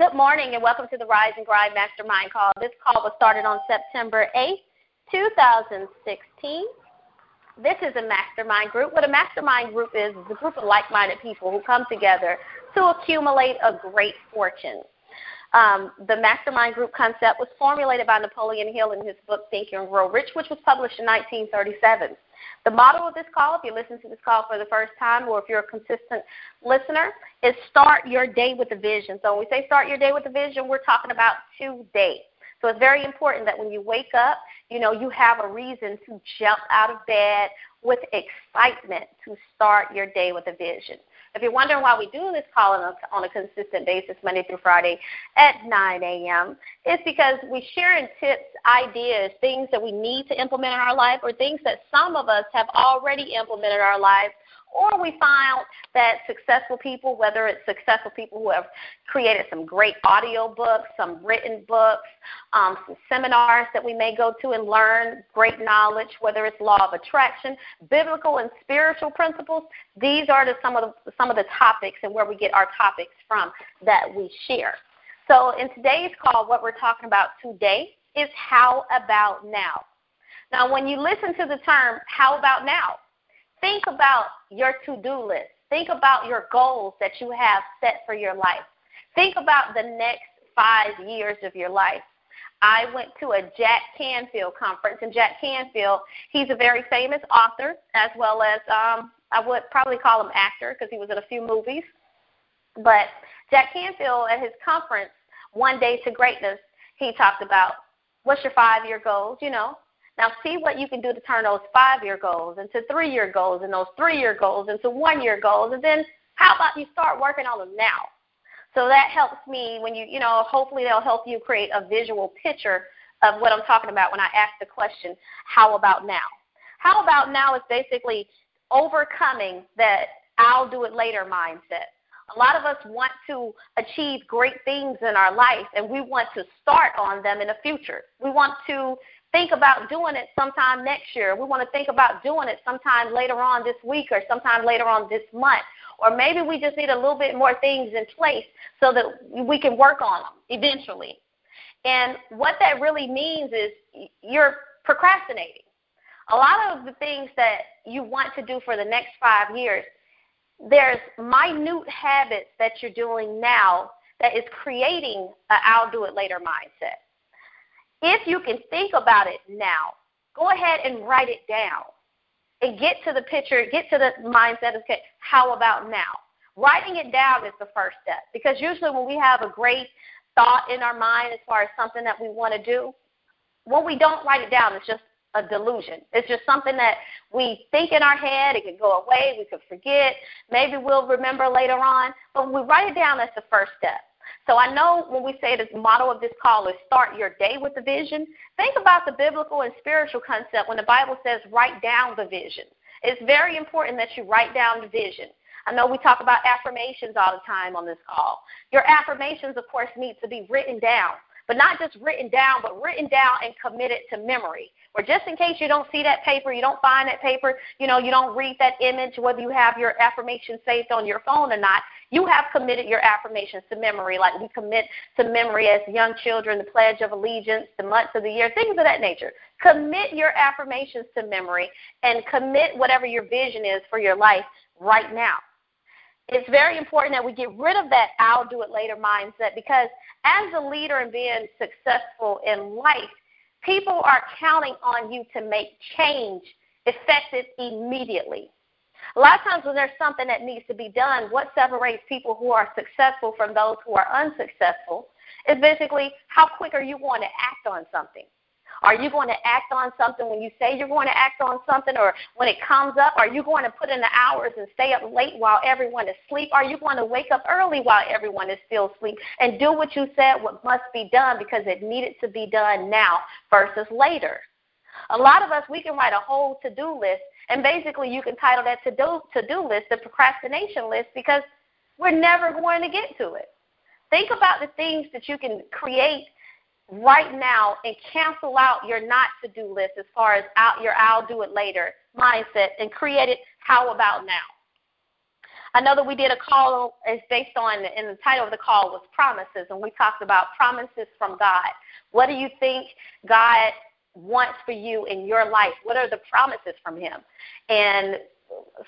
Good morning and welcome to the Rise and Grind Mastermind call. This call was started on September 8th, 2016. This is a mastermind group. What a mastermind group is is a group of like minded people who come together to accumulate a great fortune. Um, the mastermind group concept was formulated by Napoleon Hill in his book Think and Grow Rich, which was published in 1937. The motto of this call, if you listen to this call for the first time or if you're a consistent listener, is start your day with a vision. So when we say start your day with a vision, we're talking about today. So it's very important that when you wake up, you know, you have a reason to jump out of bed with excitement to start your day with a vision. If you're wondering why we do this call on a, on a consistent basis, Monday through Friday at 9 a.m., it's because we share in tips, ideas, things that we need to implement in our life, or things that some of us have already implemented in our lives or we found that successful people, whether it's successful people who have created some great audio books, some written books, um, some seminars that we may go to and learn great knowledge, whether it's law of attraction, biblical and spiritual principles, these are the, some of the, some of the topics and where we get our topics from that we share. So in today's call, what we're talking about today is how about now. Now, when you listen to the term how about now, Think about your to do list. Think about your goals that you have set for your life. Think about the next five years of your life. I went to a Jack Canfield conference, and Jack Canfield, he's a very famous author, as well as um, I would probably call him actor because he was in a few movies. But Jack Canfield at his conference, One Day to Greatness, he talked about what's your five year goals, you know, now, see what you can do to turn those five year goals into three year goals and those three year goals into one year goals. And then how about you start working on them now? So that helps me when you, you know, hopefully they'll help you create a visual picture of what I'm talking about when I ask the question, how about now? How about now is basically overcoming that I'll do it later mindset. A lot of us want to achieve great things in our life and we want to start on them in the future. We want to think about doing it sometime next year. We want to think about doing it sometime later on this week or sometime later on this month. Or maybe we just need a little bit more things in place so that we can work on them eventually. And what that really means is you're procrastinating. A lot of the things that you want to do for the next five years, there's minute habits that you're doing now that is creating a I'll do it later mindset. If you can think about it now, go ahead and write it down and get to the picture, get to the mindset of, okay, how about now? Writing it down is the first step because usually when we have a great thought in our mind as far as something that we want to do, when we don't write it down, it's just a delusion. It's just something that we think in our head. It could go away. We could forget. Maybe we'll remember later on. But when we write it down, that's the first step. So I know when we say the motto of this call is start your day with the vision, think about the biblical and spiritual concept when the Bible says write down the vision. It's very important that you write down the vision. I know we talk about affirmations all the time on this call. Your affirmations, of course, need to be written down, but not just written down, but written down and committed to memory. Or just in case you don't see that paper, you don't find that paper, you know, you don't read that image, whether you have your affirmation saved on your phone or not, you have committed your affirmations to memory, like we commit to memory as young children, the Pledge of Allegiance, the months of the year, things of that nature. Commit your affirmations to memory and commit whatever your vision is for your life right now. It's very important that we get rid of that I'll do it later mindset because as a leader and being successful in life, people are counting on you to make change effective immediately. A lot of times when there's something that needs to be done, what separates people who are successful from those who are unsuccessful is basically how quick are you going to act on something? Are you going to act on something when you say you're going to act on something or when it comes up? Are you going to put in the hours and stay up late while everyone is asleep? Are you going to wake up early while everyone is still asleep and do what you said what must be done because it needed to be done now versus later? A lot of us, we can write a whole to do list and basically, you can title that to do to do list the procrastination list because we're never going to get to it. Think about the things that you can create right now and cancel out your not to do list as far as out your I'll do it later mindset and create it how about now. I know that we did a call is based on and the title of the call was promises and we talked about promises from God. What do you think God wants for you in your life? What are the promises from him? And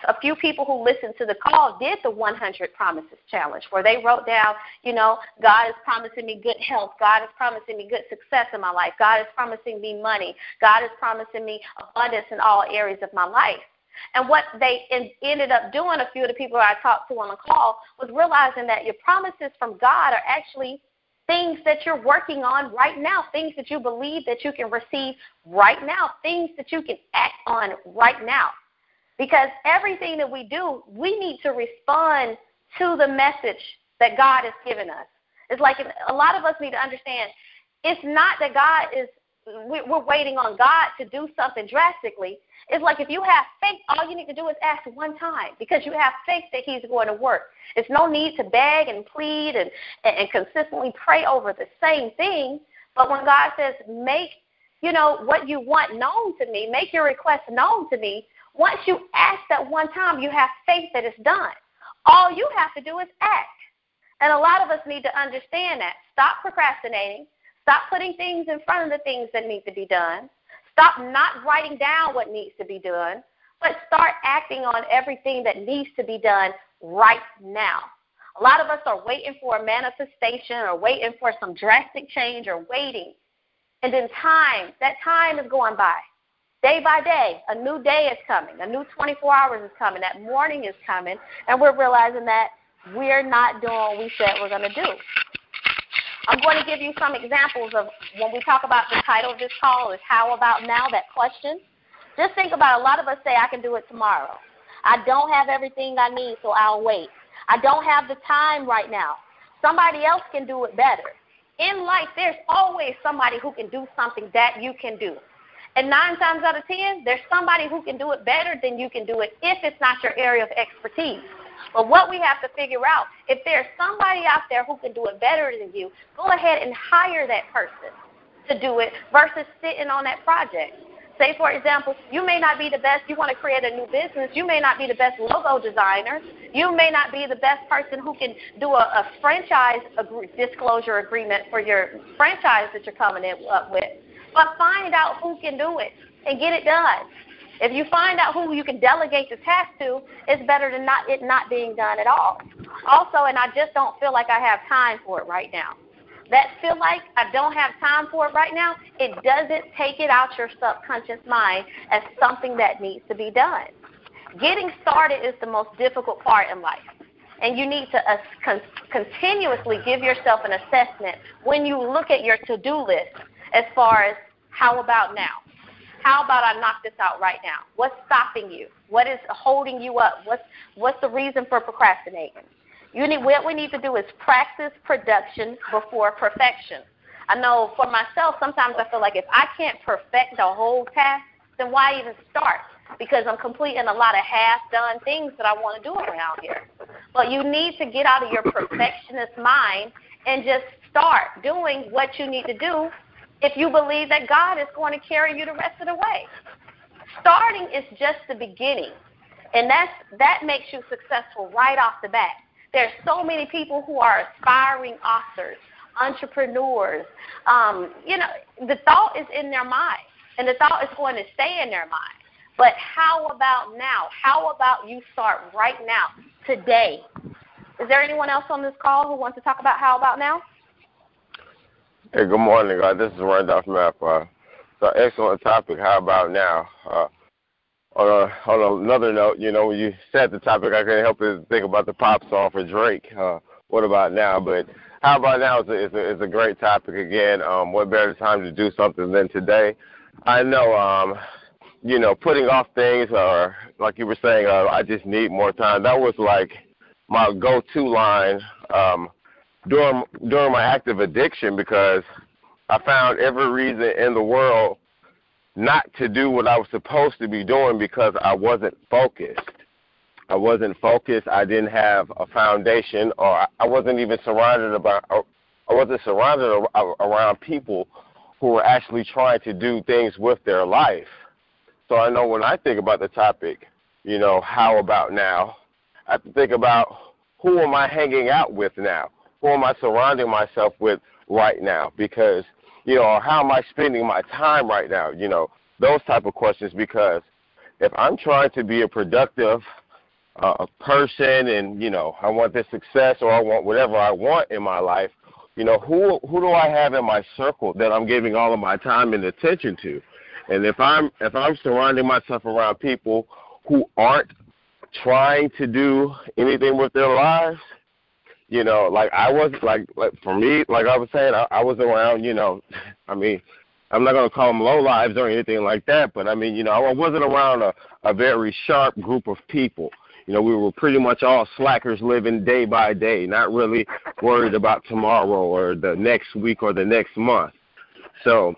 a few people who listened to the call did the 100 promises challenge where they wrote down, you know, God is promising me good health. God is promising me good success in my life. God is promising me money. God is promising me abundance in all areas of my life. And what they in, ended up doing, a few of the people I talked to on the call, was realizing that your promises from God are actually things that you're working on right now, things that you believe that you can receive right now, things that you can act on right now. Because everything that we do, we need to respond to the message that God has given us. It's like a lot of us need to understand it's not that God is, we're waiting on God to do something drastically. It's like if you have faith, all you need to do is ask one time because you have faith that He's going to work. It's no need to beg and plead and, and consistently pray over the same thing. But when God says, make, you know, what you want known to me, make your request known to me, once you ask that one time, you have faith that it's done. All you have to do is act. And a lot of us need to understand that. Stop procrastinating. Stop putting things in front of the things that need to be done. Stop not writing down what needs to be done, but start acting on everything that needs to be done right now. A lot of us are waiting for a manifestation or waiting for some drastic change or waiting. And then time, that time is going by. Day by day, a new day is coming. A new 24 hours is coming. That morning is coming. And we're realizing that we're not doing what we said we're going to do. I'm going to give you some examples of when we talk about the title of this call is how about now, that question. Just think about a lot of us say, I can do it tomorrow. I don't have everything I need, so I'll wait. I don't have the time right now. Somebody else can do it better. In life, there's always somebody who can do something that you can do. And nine times out of ten, there's somebody who can do it better than you can do it if it's not your area of expertise. But what we have to figure out, if there's somebody out there who can do it better than you, go ahead and hire that person to do it versus sitting on that project. Say, for example, you may not be the best, you want to create a new business, you may not be the best logo designer, you may not be the best person who can do a, a franchise disclosure agreement for your franchise that you're coming in, up with. But find out who can do it and get it done. If you find out who you can delegate the task to, it's better than not it not being done at all. Also, and I just don't feel like I have time for it right now. That feel like I don't have time for it right now, it doesn't take it out your subconscious mind as something that needs to be done. Getting started is the most difficult part in life. And you need to uh, con- continuously give yourself an assessment when you look at your to do list as far as how about now? How about I knock this out right now? What's stopping you? What is holding you up? What's what's the reason for procrastinating? You need what we need to do is practice production before perfection. I know for myself sometimes I feel like if I can't perfect the whole task, then why even start? Because I'm completing a lot of half done things that I want to do around here. But you need to get out of your perfectionist mind and just start doing what you need to do if you believe that God is going to carry you the rest of the way. Starting is just the beginning. And that's that makes you successful right off the bat. There's so many people who are aspiring authors, entrepreneurs. Um, you know, the thought is in their mind, and the thought is going to stay in their mind. But how about now? How about you start right now, today? Is there anyone else on this call who wants to talk about how about now? Hey, good morning, guys. This is Randolph Mapp. Uh, so excellent topic. How about now? Uh, on, a, on another note, you know, when you said the topic, I couldn't help but think about the pop song for Drake. Uh, what about now? But how about now is a, is a, is a great topic again. Um, what better time to do something than today? I know, um, you know, putting off things or like you were saying, uh, I just need more time. That was like my go-to line. Um, during during my active addiction because I found every reason in the world not to do what I was supposed to be doing because I wasn't focused. I wasn't focused. I didn't have a foundation, or I wasn't even surrounded about. Uh, I wasn't surrounded uh, around people who were actually trying to do things with their life. So I know when I think about the topic, you know, how about now? I have to think about who am I hanging out with now? Who am I surrounding myself with right now? Because, you know, how am I spending my time right now? You know, those type of questions because if I'm trying to be a productive uh, person and, you know, I want this success or I want whatever I want in my life, you know, who who do I have in my circle that I'm giving all of my time and attention to? And if I'm if I'm surrounding myself around people who aren't trying to do anything with their lives, you know, like I was like like for me, like I was saying, I, I was around, you know, I mean, I'm not gonna call them low lives or anything like that, but I mean, you know, I wasn't around a, a very sharp group of people. You know, we were pretty much all slackers living day by day, not really worried about tomorrow or the next week or the next month. So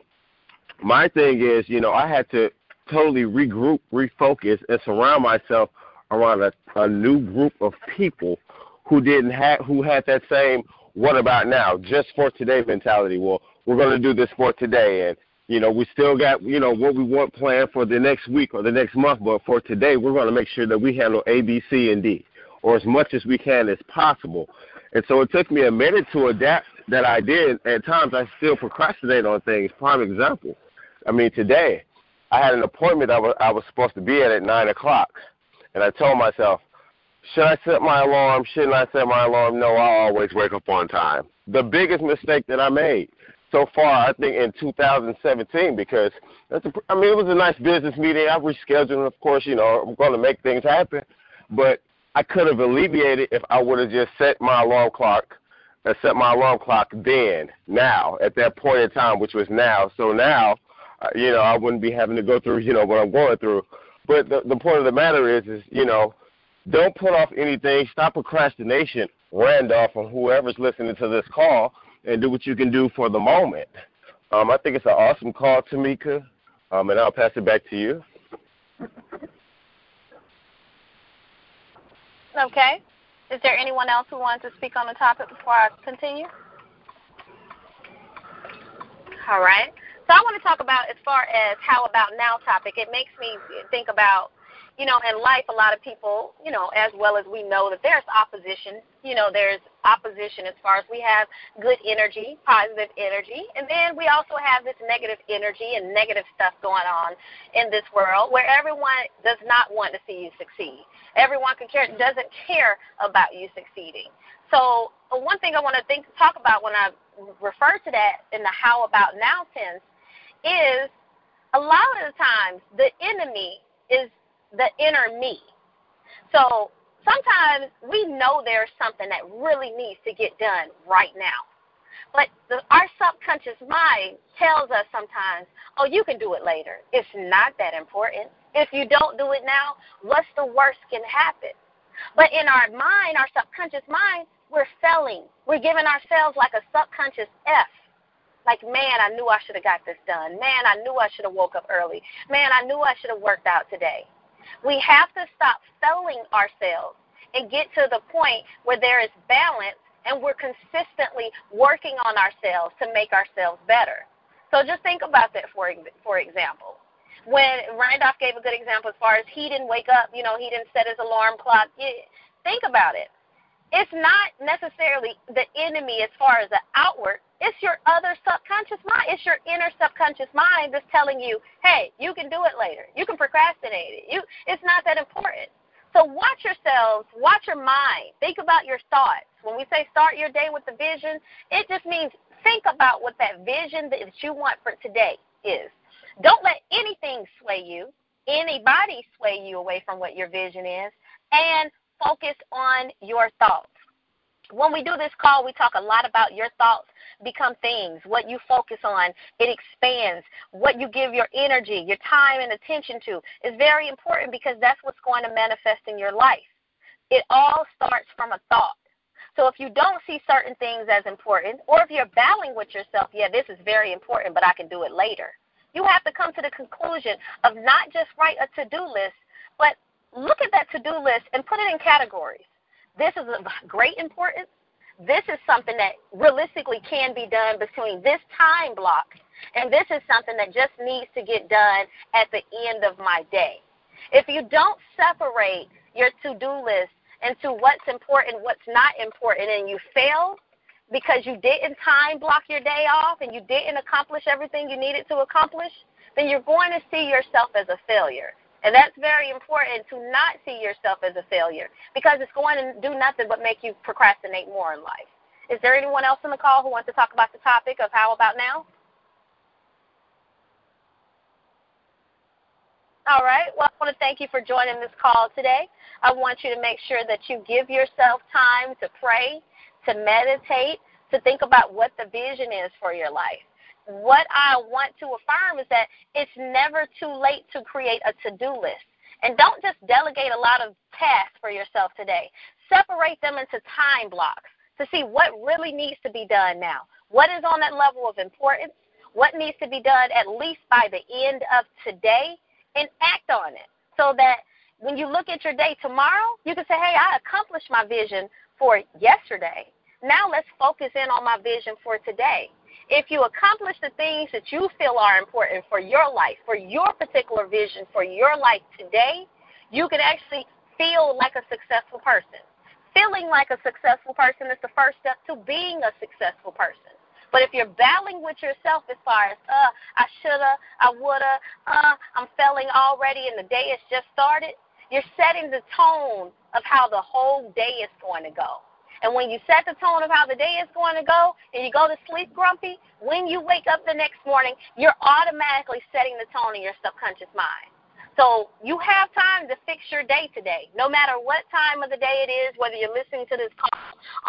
my thing is, you know, I had to totally regroup, refocus, and surround myself around a, a new group of people who didn't have who had that same what about now, just for today mentality. Well, we're going to do this for today, and you know we still got you know what we want planned for the next week or the next month, but for today we're going to make sure that we handle A, B, C, and D, or as much as we can as possible. And so it took me a minute to adapt that I did. At times I still procrastinate on things. Prime example. I mean today I had an appointment I was I was supposed to be at at nine o'clock and I told myself, should I set my alarm? Shouldn't I set my alarm? No, I always wake up on time. The biggest mistake that I made so far, I think, in 2017, because that's a, I mean, it was a nice business meeting. I rescheduled, and of course, you know, I'm going to make things happen. But I could have alleviated if I would have just set my alarm clock, uh, set my alarm clock then, now, at that point in time, which was now. So now, uh, you know, I wouldn't be having to go through, you know, what I'm going through. But the, the point of the matter is, is you know, don't put off anything. Stop procrastination, Randolph, and whoever's listening to this call, and do what you can do for the moment. Um, I think it's an awesome call, Timeka, um, and I'll pass it back to you. Okay. Is there anyone else who wants to speak on the topic before I continue? All right. So I want to talk about as far as how about now topic. It makes me think about, you know, in life a lot of people, you know, as well as we know that there's opposition. You know, there's opposition as far as we have good energy, positive energy, and then we also have this negative energy and negative stuff going on in this world where everyone does not want to see you succeed. Everyone can care doesn't care about you succeeding. So uh, one thing I want to think talk about when I refer to that in the how about now tense is a lot of the times the enemy is the inner me. So sometimes we know there's something that really needs to get done right now. But the, our subconscious mind tells us sometimes, oh, you can do it later. It's not that important. If you don't do it now, what's the worst can happen? But in our mind, our subconscious mind, we're failing. We're giving ourselves like a subconscious F like, man, I knew I should have got this done. Man, I knew I should have woke up early. Man, I knew I should have worked out today. We have to stop failing ourselves and get to the point where there is balance and we're consistently working on ourselves to make ourselves better. So just think about that for for example. When Randolph gave a good example as far as he didn't wake up, you know, he didn't set his alarm clock. Think about it it's not necessarily the enemy as far as the outward. It's your other subconscious mind. It's your inner subconscious mind that's telling you, hey, you can do it later. You can procrastinate it. You, it's not that important. So watch yourselves, watch your mind. Think about your thoughts. When we say start your day with the vision, it just means think about what that vision that you want for today is. Don't let anything sway you, anybody sway you away from what your vision is, and focus on your thoughts. When we do this call, we talk a lot about your thoughts become things. What you focus on, it expands. What you give your energy, your time, and attention to is very important because that's what's going to manifest in your life. It all starts from a thought. So if you don't see certain things as important, or if you're battling with yourself, yeah, this is very important, but I can do it later. You have to come to the conclusion of not just write a to do list, but look at that to do list and put it in categories. This is of great importance. This is something that realistically can be done between this time block, and this is something that just needs to get done at the end of my day. If you don't separate your to do list into what's important, what's not important, and you fail because you didn't time block your day off and you didn't accomplish everything you needed to accomplish, then you're going to see yourself as a failure. And that's very important to not see yourself as a failure because it's going to do nothing but make you procrastinate more in life. Is there anyone else on the call who wants to talk about the topic of how about now? All right. Well, I want to thank you for joining this call today. I want you to make sure that you give yourself time to pray, to meditate, to think about what the vision is for your life. What I want to affirm is that it's never too late to create a to do list. And don't just delegate a lot of tasks for yourself today. Separate them into time blocks to see what really needs to be done now. What is on that level of importance? What needs to be done at least by the end of today? And act on it so that when you look at your day tomorrow, you can say, hey, I accomplished my vision for yesterday. Now let's focus in on my vision for today. If you accomplish the things that you feel are important for your life, for your particular vision, for your life today, you can actually feel like a successful person. Feeling like a successful person is the first step to being a successful person. But if you're battling with yourself as far as, uh, I shoulda, I woulda, uh, I'm failing already and the day has just started, you're setting the tone of how the whole day is going to go. And when you set the tone of how the day is going to go and you go to sleep grumpy, when you wake up the next morning, you're automatically setting the tone in your subconscious mind. So you have time to fix your day today, no matter what time of the day it is, whether you're listening to this call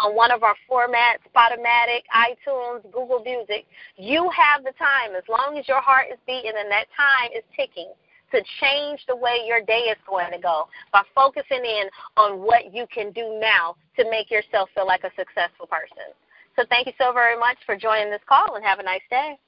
on one of our formats, Podomatic, iTunes, Google Music, you have the time as long as your heart is beating and that time is ticking to change the way your day is going to go by focusing in on what you can do now to make yourself feel like a successful person. So thank you so very much for joining this call and have a nice day.